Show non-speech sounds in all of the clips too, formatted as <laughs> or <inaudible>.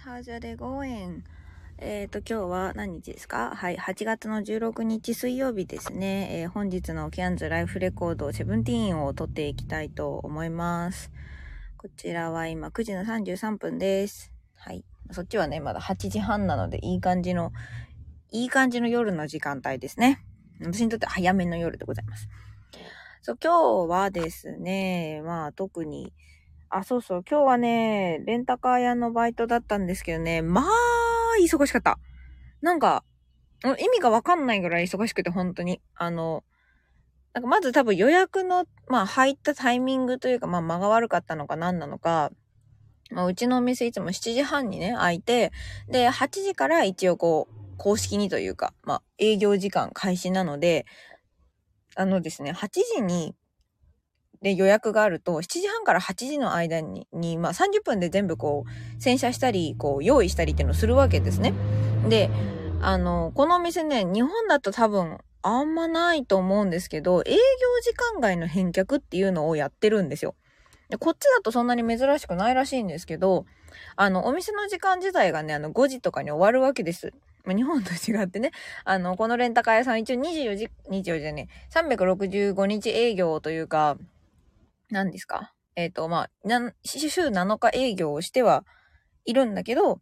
s How's your day going? えっ、と、今日は何日ですか？はい、8月の16日水曜日ですね。えー、本日のキャンズライフレコード17を撮っていきたいと思います。こちらは今9時の33分です。はい。そっちはね、まだ8時半なのでいい感じの、いい感じの夜の時間帯ですね。私にとって早めの夜でございます。そう、今日はですね、まあ特に、あ、そうそう、今日はね、レンタカー屋のバイトだったんですけどね、まあ、忙しかった。なんか、意味がわかんないぐらい忙しくて、本当に。あの、なんかまず多分予約の、まあ入ったタイミングというか、まあ間が悪かったのか何なのか、まあうちのお店いつも7時半にね、開いて、で、8時から一応こう、公式にというか、まあ営業時間開始なので、あのですね、8時にで予約があると、7時半から8時の間に、にまあ30分で全部こう、洗車したり、こう、用意したりっていうのをするわけですね。で、あの、このお店ね、日本だと多分、あんまないと思うんですけど、営業時間外の返却っていうのをやってるんですよ。でこっちだとそんなに珍しくないらしいんですけど、あの、お店の時間自体がね、あの、5時とかに終わるわけです。日本と違ってね、あの、このレンタカー屋さん一応24時、24時じゃね、365日営業というか、何ですか？えっ、ー、と、まあ、週7日営業をしてはいるんだけど、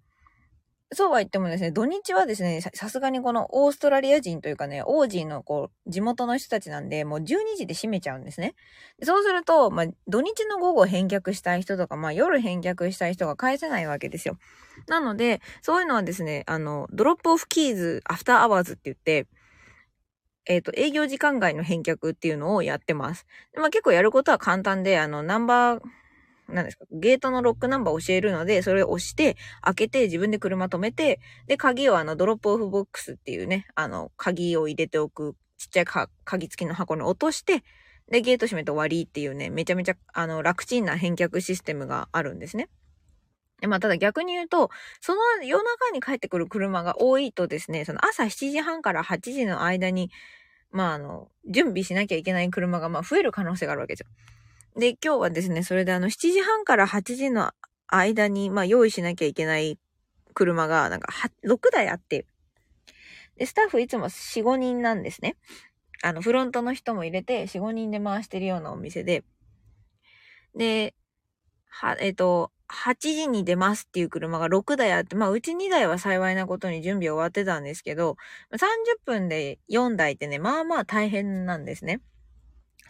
そうは言ってもですね、土日はですね、さすがにこのオーストラリア人というかね、オージーのこう、地元の人たちなんで、もう12時で閉めちゃうんですね。そうすると、まあ、土日の午後返却したい人とか、まあ、夜返却したい人が返せないわけですよ。なので、そういうのはですね、あの、 drop off keys、after hours って言って、えっ、ー、と、営業時間外の返却っていうのをやってます。まあ、結構やることは簡単で、あの、ナンバー、何ですか、ゲートのロックナンバー教えるので、それを押して、開けて、自分で車止めて、で、鍵をあの、 drop off box っていうね、あの、鍵を入れておく、ちっちゃい鍵付きの箱に落として、で、ゲート閉めて終わりっていうね、めちゃめちゃ、あの、楽ちんな返却システムがあるんですね。まあ、ただ逆に言うと、その夜中に帰ってくる車が多いとですね、その朝7時半から8時の間に、まあ、あの、準備しなきゃいけない車が、まあ、増える可能性があるわけですよ。で、今日はですね、それであの、7時半から8時の間に、まあ、用意しなきゃいけない車が、なんか、6台あって、で、スタッフいつも4、5人なんですね。あの、フロントの人も入れて、4、5人で回してるようなお店で、で、は、えっ、ー、と、8時に出ますっていう車が6台あって、まあうち2台は幸いなことに準備終わってたんですけど、30分で4台ってね、まあまあ大変なんですね。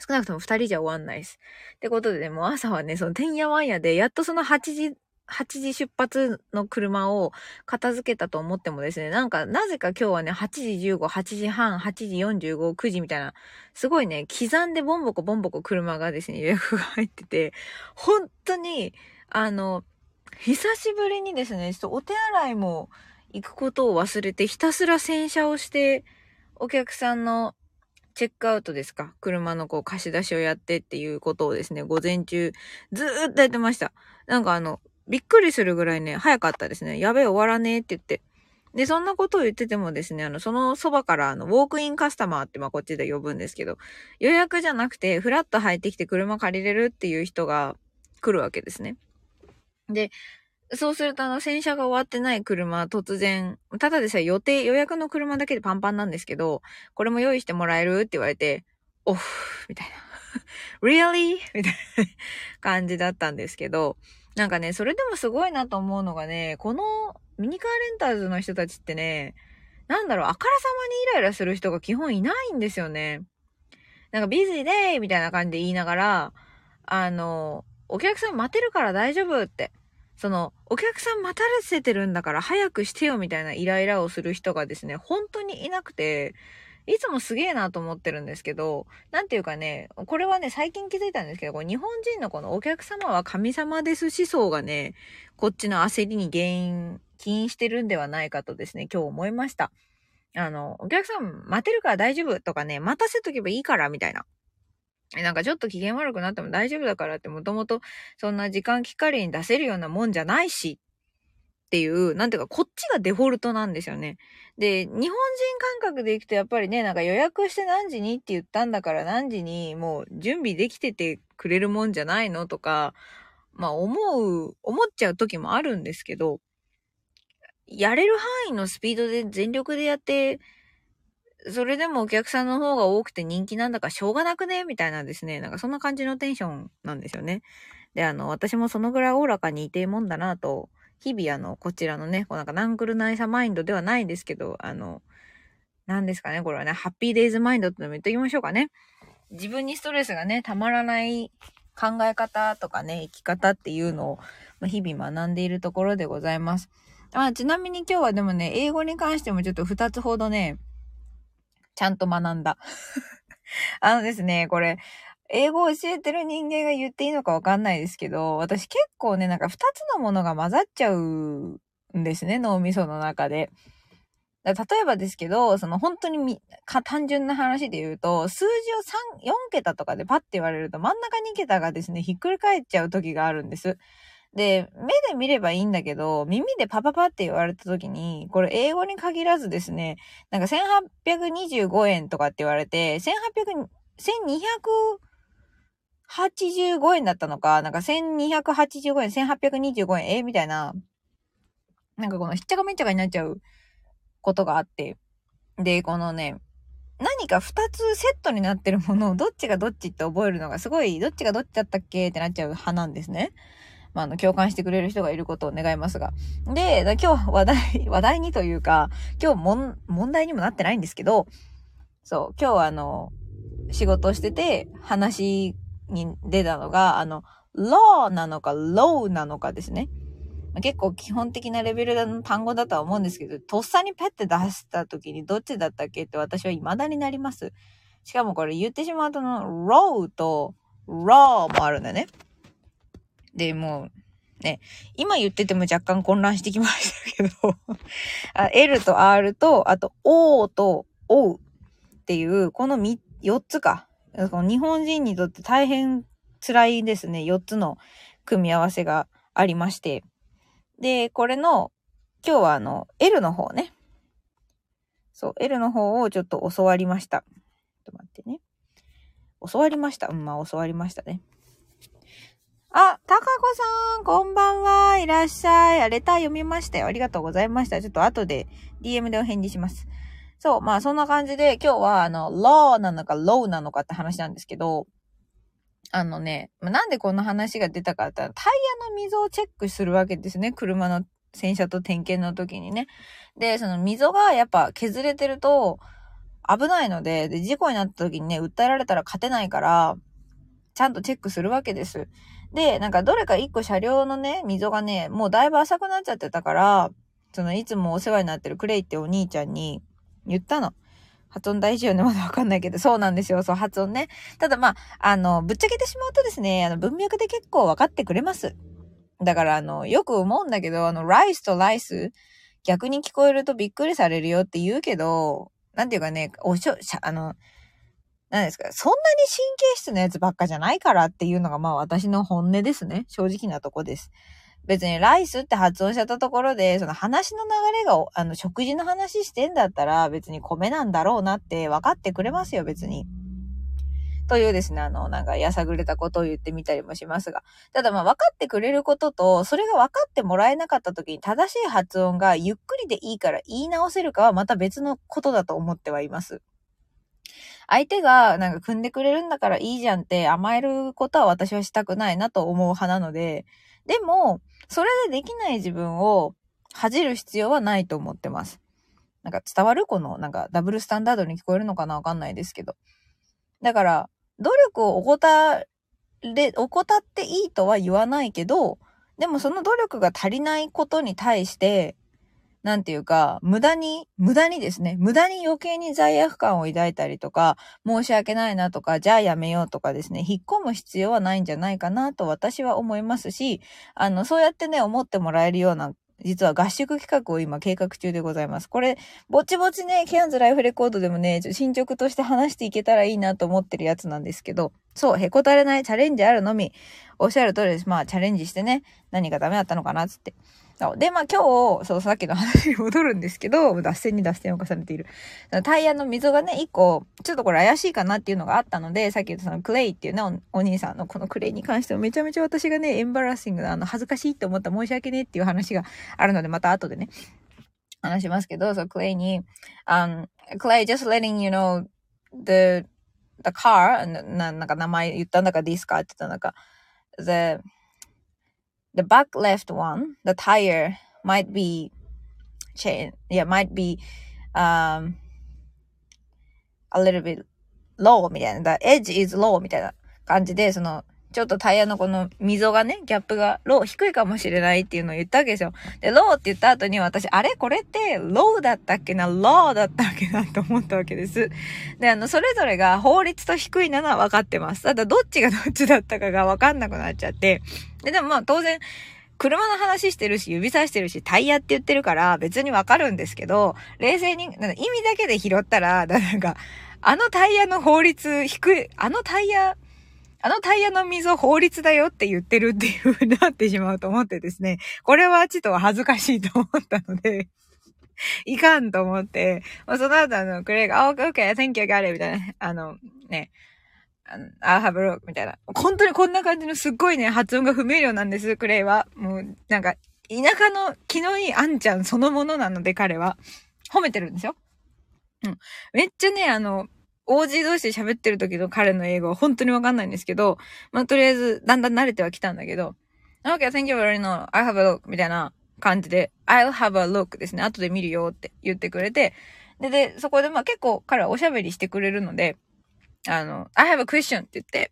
少なくとも2人じゃ終わんないです。ってことでね、もう朝はね、そのてんやわんやで、やっとその8時、8時出発の車を片付けたと思ってもですね、なんか、なぜか今日はね、8時15、8時半、8時45、9時みたいな、すごいね、刻んでボンボコボンボコ車がですね、予約が入ってて、本当に、あの、久しぶりにですね、ちょっとお手洗いも行くことを忘れて、ひたすら洗車をして、お客さんのチェックアウトですか？車のこう貸し出しをやってっていうことをですね、午前中ずーっとやってました。なんかあの、びっくりするぐらいね、早かったですね。やべえ、終わらねえって言って。で、そんなことを言っててもですね、あの、そのそばからあの、ウォークインカスタマーって、まあ、こっちで呼ぶんですけど、予約じゃなくて、フラット入ってきて車借りれるっていう人が来るわけですね。で、そうするとあの、洗車が終わってない車、突然、ただでさえ予定、予約の車だけでパンパンなんですけど、これも用意してもらえる？って言われて、オフみたいな。<laughs> really? みたいな感じだったんですけど、なんかね、それでもすごいなと思うのがね、このミニカーレンターズの人たちってね、なんだろう、あからさまにイライラする人が基本いないんですよね。なんかビジーデーみたいな感じで言いながら、あの、お客さん待てるから大丈夫って。その、お客さん待たせてるんだから早くしてよみたいなイライラをする人がですね、本当にいなくて、いつもすげえなと思ってるんですけど、なんていうかね、これはね、最近気づいたんですけど、こ日本人のこのお客様は神様です思想がね、こっちの焦りに原因、起因してるんではないかとですね、今日思いました。あの、お客さん待てるから大丈夫とかね、待たせとけばいいからみたいな。なんかちょっと機嫌悪くなっても大丈夫だからってもともとそんな時間きっかりに出せるようなもんじゃないしっていう、なんていうかこっちがデフォルトなんですよね。で、日本人感覚でいくとやっぱりね、なんか予約して何時にって言ったんだから何時にもう準備できててくれるもんじゃないのとか、まあ思う、思っちゃう時もあるんですけど、やれる範囲のスピードで全力でやって、それでもお客さんの方が多くて人気なんだからしょうがなくね？みたいなですね。なんかそんな感じのテンションなんですよね。で、あの、私もそのぐらいおおらかにいてもんだなと、日々あの、こちらのね、こうなんかナンクルナイサマインドではないですけど、あの、何ですかね、これはね、ハッピーデイズマインドってのも言っときましょうかね。自分にストレスがね、たまらない考え方とかね、生き方っていうのを、日々学んでいるところでございます。あちなみに今日はでもね、英語に関してもちょっと2つほどね、ちゃんと学んだ。<laughs> あのですね、これ、英語を教えてる人間が言っていいのかわかんないですけど、私結構ね、なんか2つのものが混ざっちゃうんですね、脳みその中で。例えばですけど、その本当にみ単純な話で言うと、数字を3、4桁とかでパッて言われると真ん中2桁がですね、ひっくり返っちゃう時があるんです。で、目で見ればいいんだけど、耳でパパパって言われた時に、これ英語に限らずですね、なんか1825円とかって言われて、1800、1285円だったのか、なんか1285円、1825円、えみたいな、なんかこのひっちゃかめっちゃかになっちゃうことがあって。で、このね、何か二つセットになってるものをどっちがどっちって覚えるのがすごい、どっちがどっちだったっけってなっちゃう派なんですね。まあ、あの、共感してくれる人がいることを願いますが。で、今日話題、<laughs> 話題にというか、今日も、問題にもなってないんですけど、そう、今日はあの、仕事してて、話に出たのが、あの、law なのか low なのかですね。結構基本的なレベルの単語だとは思うんですけど、とっさにペッて出した時にどっちだったっけって私は未だになります。しかもこれ言ってしまうとの row と raw もあるんだよね。で、もう、ね、今言ってても若干混乱してきましたけどあ、L と R と、あと O と O っていう、この4つか。日本人にとって大変辛いですね。4つの組み合わせがありまして。で、これの、今日はあの、L の方ね。そう、L の方をちょっと教わりました。ちょっと待ってね。教わりました。うん、まあ教わりましたね。あ、たかこさん、こんばんは。いらっしゃい。あ、レター読みましたよ。ありがとうございました。ちょっと後で DM でお返事します。そう、まあそんな感じで、今日はあの、law なのか low なのかって話なんですけど、あのね、なんでこんな話が出たかってタイヤの溝をチェックするわけですね。車の洗車と点検の時にね。で、その溝がやっぱ削れてると危ないので、で、事故になった時にね、訴えられたら勝てないから、ちゃんとチェックするわけです。で、なんかどれか一個車両のね、溝がね、もうだいぶ浅くなっちゃってたから、そのいつもお世話になってるクレイってお兄ちゃんに言ったの。発音大事よね。まだわかんないけど、そうなんですよ。そう、発音ね。ただまあ、あの、ぶっちゃけてしまうとですね、あの、文脈で結構分かってくれます。だから、あの、よく思うんだけど、あの、ライスとライス、逆に聞こえるとびっくりされるよって言うけど、なんていうかね、おしょ、しゃ、あの、何ですか、そんなに神経質なやつばっかじゃないからっていうのがまあ私の本音ですね。正直なとこです。別にライスって発音しちゃったところで、その話の流れが、あの、食事の話してんだったら別に米なんだろうなって分かってくれますよ、別に。というですね、あの、なんか、やさぐれたことを言ってみたりもしますが。ただまあ、分かってくれることと、それが分かってもらえなかった時に正しい発音がゆっくりでいいから言い直せるかはまた別のことだと思ってはいます。相手がなんか組んでくれるんだからいいじゃんって甘えることは私はしたくないなと思う派なので、でも、それでできない自分を恥じる必要はないと思ってます。なんか伝わるこの、なんかダブルスタンダードに聞こえるのかなわかんないですけど。だから、努力を怠れ、怠っていいとは言わないけど、でもその努力が足りないことに対して、なんていうか、無駄に、無駄にですね、無駄に余計に罪悪感を抱いたりとか、申し訳ないなとか、じゃあやめようとかですね、引っ込む必要はないんじゃないかなと私は思いますし、あの、そうやってね、思ってもらえるような実は合宿企画を今計画中でございます。これ、ぼちぼちね、ケアンズライフレコードでもね、進捗として話していけたらいいなと思ってるやつなんですけど、そう、へこたれないチャレンジあるのみ、おっしゃる通りです。まあ、チャレンジしてね、何がダメだったのかな、つって。で、まあ今日、そう、さっきの話に戻るんですけど、脱線に脱線を重ねている。タイヤの溝がね、一個、ちょっとこれ怪しいかなっていうのがあったので、さっき言ったそのクレイっていうねお、お兄さんのこのクレイに関してもめちゃめちゃ私がね、エンバラッシングな、あの、恥ずかしいって思った申し訳ねえっていう話があるので、また後でね、話しますけど、そう、クレイに、um, Clay, just letting you know, the, the car, な、なんか名前言ったんだか、this car って言ったんだか、the, the back left one, the tire might be chain, yeah, might be, um, a little bit low みたいな、the edge is low みたいな感じで、その、ちょっとタイヤのこの溝がね、ギャップが low、低いかもしれないっていうのを言ったわけですよ。で、 low って言った後に私、あれ？これって low だったっけな？ low だったっけな？と思ったわけです。で、あの、それぞれが法律と低いなのは分かってます。ただ、どっちがどっちだったかが分かんなくなっちゃって。で、でもまあ当然、車の話してるし、指さしてるし、タイヤって言ってるから別にわかるんですけど、冷静に、意味だけで拾ったら、<laughs> なんか、あのタイヤの法律低い、あのタイヤ、あのタイヤの溝法律だよって言ってるっていう風になってしまうと思ってですね、これはちょっと恥ずかしいと思ったので <laughs> いかんと思って、その後あの、クレイが、あ、OK, OK, thank you, got it, みたいな、あの、ね、I'll have a look, みたいな。本当にこんな感じのすっごいね、発音が不明瞭なんです、クレイは。もう、なんか、田舎の気のいいあんちゃんそのものなので、彼は。褒めてるんですよ。うん。めっちゃね、あの、OG 同士で喋ってる時の彼の英語は本当にわかんないんですけど、まあ、とりあえず、だんだん慣れてはきたんだけど、Okay, thank you very much. I have a look. みたいな感じで、I'll have a look ですね。後で見るよって言ってくれて、で、で、そこでまあ結構彼はおしゃべりしてくれるので、あの、I have a question って言って、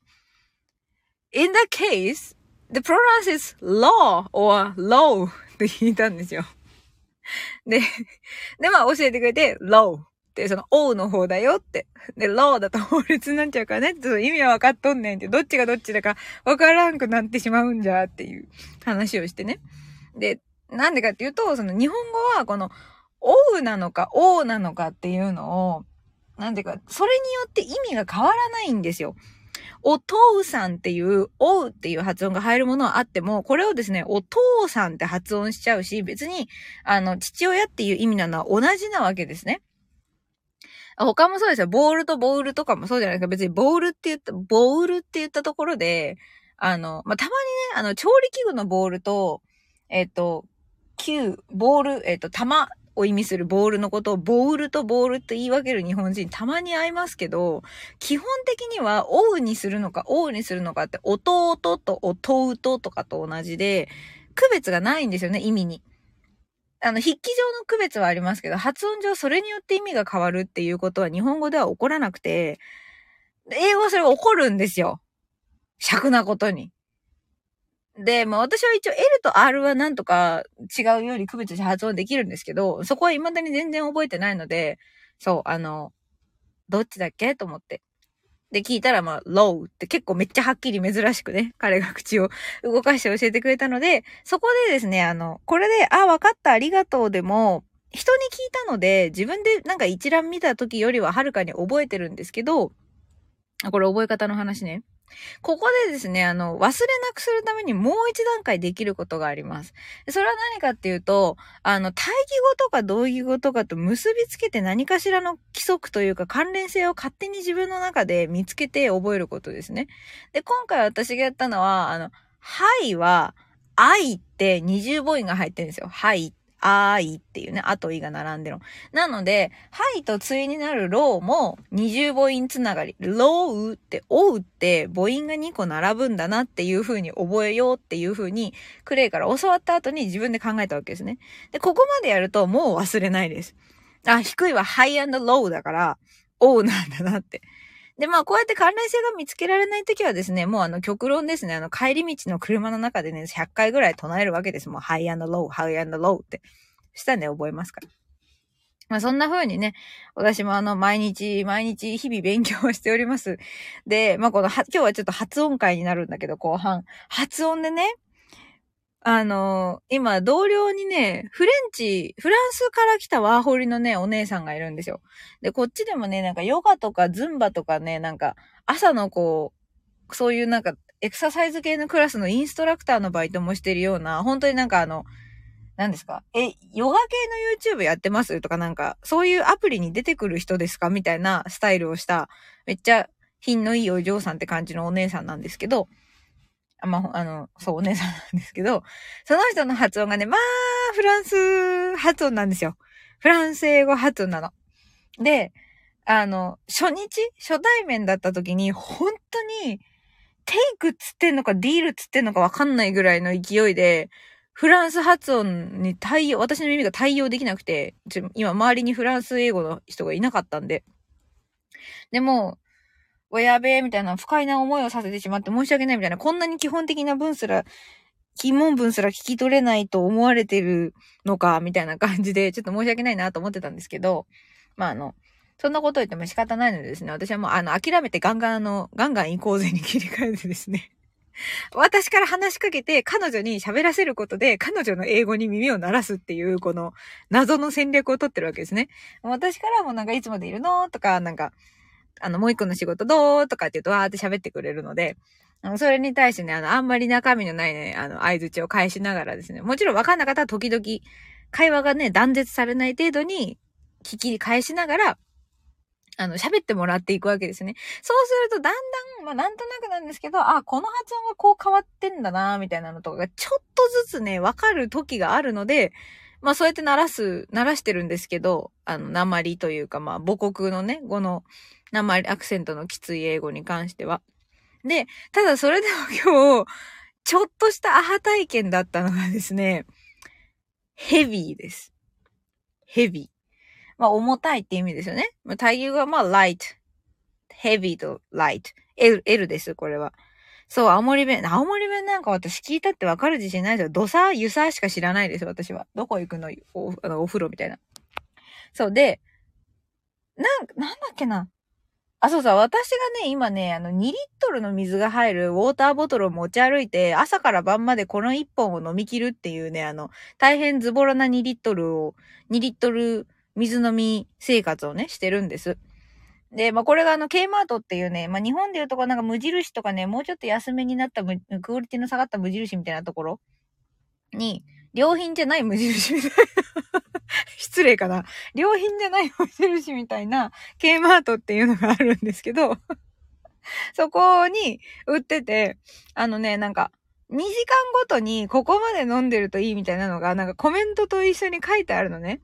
In that case, the pronoun is law or low って聞いたんですよ。で、で、まあ教えてくれて、low って、その、王の方だよって。で、ローだと法律になっちゃうからね。ちょっと意味は分かっとんねんって、どっちがどっちだか分からんくなってしまうんじゃっていう話をしてね。で、なんでかっていうと、その日本語はこの、王なのか王なのかっていうのを、なんでか、それによって意味が変わらないんですよ。お父さんっていう、おうっていう発音が入るものはあっても、これをですね、お父さんって発音しちゃうし、別に、あの、父親っていう意味なのは同じなわけですね。他もそうですよ。ボールとボールとかもそうじゃないですか。別にボールって言った、ボールって言ったところで、あの、まあ、たまにね、あの、調理器具のボールと、えっ、ー、と、球、ボール、えっ、ー、と、玉を意味するボールのことをボールとボールって言い分ける日本人たまに会いますけど、基本的には、おうにするのか、おうにするのかって、弟と弟とかと同じで、区別がないんですよね、意味に。あの、筆記上の区別はありますけど、発音上それによって意味が変わるっていうことは日本語では起こらなくて、英語はそれが起こるんですよ。尺なことに。で、まあ私は一応 L と R はなんとか違うように区別して発音できるんですけど、そこは未だに全然覚えてないので、そう、あの、どっちだっけ？と思って。で聞いたら、まあ、low って結構めっちゃはっきり珍しくね、<laughs> 彼が口を動かして教えてくれたので、そこでですね、あの、これで、あ、わかった、ありがとうでも、人に聞いたので、自分でなんか一覧見た時よりははるかに覚えてるんですけど、これ覚え方の話ね。ここでですね、あの、忘れなくするためにもう一段階できることがあります。それは何かっていうと、あの、対義語とか同義語とかと結びつけて何かしらの規則というか関連性を勝手に自分の中で見つけて覚えることですね。で、今回私がやったのは、あの、 high は、あいって二重母音が入ってるんですよ。 high、あいっていうね、あといが並んでるなので、 high と対になる low も二重母音つながり。 low って、おうって母音が2個並ぶんだなっていう風に覚えようっていう風に、クレイから教わった後に自分で考えたわけですね。で、ここまでやるともう忘れないです。あ、低いは high low だから、おうなんだなって。で、まあ、こうやって関連性が見つけられないときはですね、もうあの、極論ですね、あの、帰り道の車の中でね、100回ぐらい唱えるわけです。もう、 high and low、high and low って。したらね、覚えますから。まあそんな風にね、私もあの、毎日、毎日、日々勉強しております。で、まあこの、今日はちょっと発音会になるんだけど、後半。発音でね、あの、今、同僚にね、フレンチ、フランスから来たワーホリのね、お姉さんがいるんですよ。で、こっちでもね、なんかヨガとかズンバとかね、なんか、朝のこう、そういうなんか、エクササイズ系のクラスのインストラクターのバイトもしてるような、本当になんかあの、何ですか？え、ヨガ系の YouTube やってます？とかなんか、そういうアプリに出てくる人ですか？みたいなスタイルをした、めっちゃ品のいいお嬢さんって感じのお姉さんなんですけど、あ、まあ、<laughs> あの、そう、お姉さんなんですけど、その人の発音がね、まあ、フランス発音なんですよ。フランス英語発音なの。で、あの、初日初対面だった時に、本当に、テイクっつってんのかディールっつってんのかわかんないぐらいの勢いで、フランス発音に対応、私の耳が対応できなくて、今周りにフランス英語の人がいなかったんで。でも、おやべえみたいな不快な思いをさせてしまって申し訳ないみたいな、こんなに基本的な文すら、疑問文すら聞き取れないと思われてるのか、みたいな感じで、ちょっと申し訳ないなと思ってたんですけど、まああの、そんなこと言っても仕方ないのでですね、私はもうあの、諦めてガンガンあの、ガンガン行こうぜに切り替えてですね、<laughs> 私から話しかけて彼女に喋らせることで彼女の英語に耳を鳴らすっていうこの謎の戦略を取ってるわけですね。私からもなんかいつまでいるのとか、なんか、あの、もう一個の仕事どうとかって言うとわーって喋ってくれるので、それに対してね、あの、あんまり中身のないね、あの、合図値を返しながらですね、もちろんわかんなかったら時々、会話がね、断絶されない程度に、聞き返しながら、あの、喋ってもらっていくわけですね。そうすると、だんだん、まあ、なんとなくなんですけど、あ、この発音はこう変わってんだな、みたいなのとかが、ちょっとずつね、わかる時があるので、まあ、そうやって鳴らす、鳴らしてるんですけど、あの、鉛というか、まあ、母国のね、語の、鉛、アクセントのきつい英語に関しては。で、ただそれでも今日、ちょっとしたアハ体験だったのがですね、ヘビーです。ヘビー。まあ、重たいって意味ですよね。まあ、体重がまあ、light。heavy と light。L、L です、これは。そう、青森弁。青森弁なんか私聞いたってわかる自信ないですよ。ドサー、ユサーしか知らないです、私は。どこ行くのおあのお風呂みたいな。そう、で、なん、なんだっけな。あ、そうそう、私がね、今ね、あの、2リットルの水が入るウォーターボトルを持ち歩いて、朝から晩までこの1本を飲み切るっていうね、あの、大変ズボラな2リットルを、2リットル水飲み生活をね、してるんです。で、まあ、これがあの、K マートっていうね、まあ、日本でいうとこなんか無印とかね、もうちょっと安めになったクオリティの下がった無印みたいなところに、良品じゃない無印みたいな <laughs> 失礼かな。良品じゃない無印みたいな K マートっていうのがあるんですけどそこに売ってて、あのね、なんか、2時間ごとにここまで飲んでるといいみたいなのが、なんかコメントと一緒に書いてあるのね。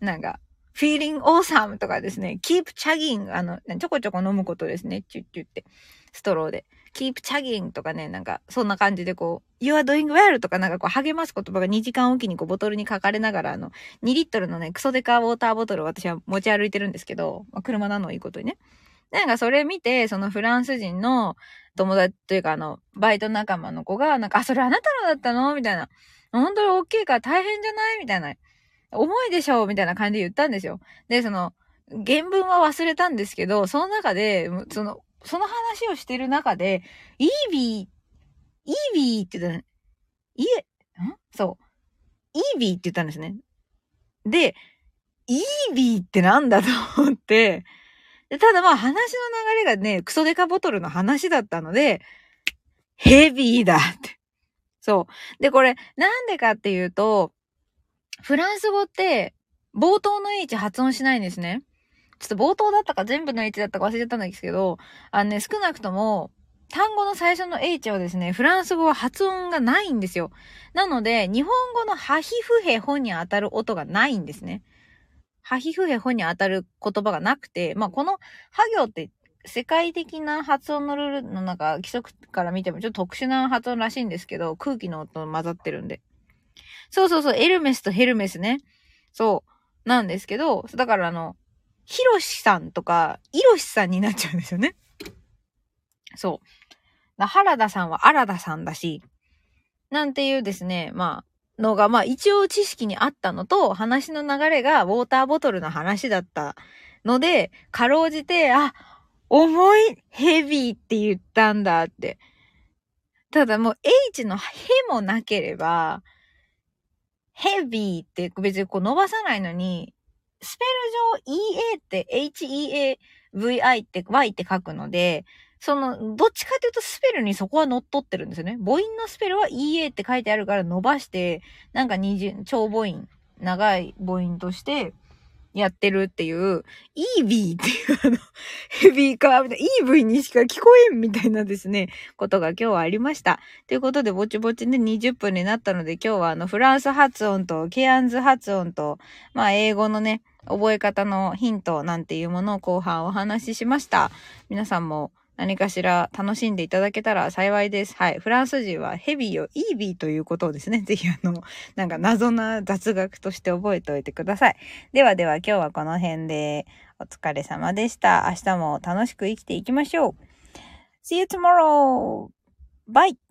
なんか、feeling awesome とかですね、keep chugging あの、ちょこちょこ飲むことですね。チュッチュって。ストローで。keep chugging とかね、なんか、そんな感じでこう、you are doing well とかなんかこう、励ます言葉が2時間おきにこう、ボトルに書かれながら、あの、2リットルのね、クソデカウォーターボトルを私は持ち歩いてるんですけど、まあ、車なのいいことにね。なんかそれ見て、そのフランス人の友達というかあの、バイト仲間の子が、なんか、あ、それあなたのだったの？みたいな。本当に大きいから大変じゃない？みたいな。重いでしょうみたいな感じで言ったんですよ。で、その、原文は忘れたんですけど、その中で、その、その話をしてる中で、イービー、イービーって言ったいえ、ん？そう。イービーって言ったんですね。で、イービーってなんだと思って、ただまあ話の流れがね、クソデカボトルの話だったので、ヘビーだって。そう。で、これ、なんでかっていうと、フランス語って、冒頭の H 発音しないんですね。ちょっと冒頭だったか全部の H だったか忘れちゃったんですけど、あのね、少なくとも、単語の最初の H はですね、フランス語は発音がないんですよ。なので、日本語のハヒフヘホに当たる音がないんですね。ハヒフヘホに当たる言葉がなくて、まあ、このハ行って世界的な発音のルールの中、規則から見てもちょっと特殊な発音らしいんですけど、空気の音混ざってるんで。そうそうそう、エルメスとヘルメスね。そう、なんですけど、だからあの、ヒロシさんとか、イロシさんになっちゃうんですよね。そう。原田さんは荒田さんだし、なんていうですね、まあ、のが、まあ一応知識にあったのと、話の流れがウォーターボトルの話だったので、かろうじて、あ、重い、ヘビーって言ったんだって。ただもう H のヘもなければ、ヘビーって別にこう伸ばさないのに、スペル上 EA って HEAVI って Y って書くので、その、どっちかというとスペルにそこは乗っ取ってるんですよね。母音のスペルは EA って書いてあるから伸ばして、なんか二重、超母音、長い母音としてやってるっていう、イービーっていうあの、<laughs> ヘビーカーみたいな、イーブイにしか聞こえんみたいなですね、ことが今日はありました。ということで、ぼちぼちね20分になったので、今日はあの、フランス発音と、ケアンズ発音と、まあ、英語のね、覚え方のヒントなんていうものを後半お話ししました。皆さんも何かしら楽しんでいただけたら幸いです。はい。フランス人はヘビーをイービーということをですね、<laughs> ぜひあの、なんか謎な雑学として覚えておいてください。ではでは今日はこの辺でお疲れ様でした。明日も楽しく生きていきましょう。See you tomorrow! Bye!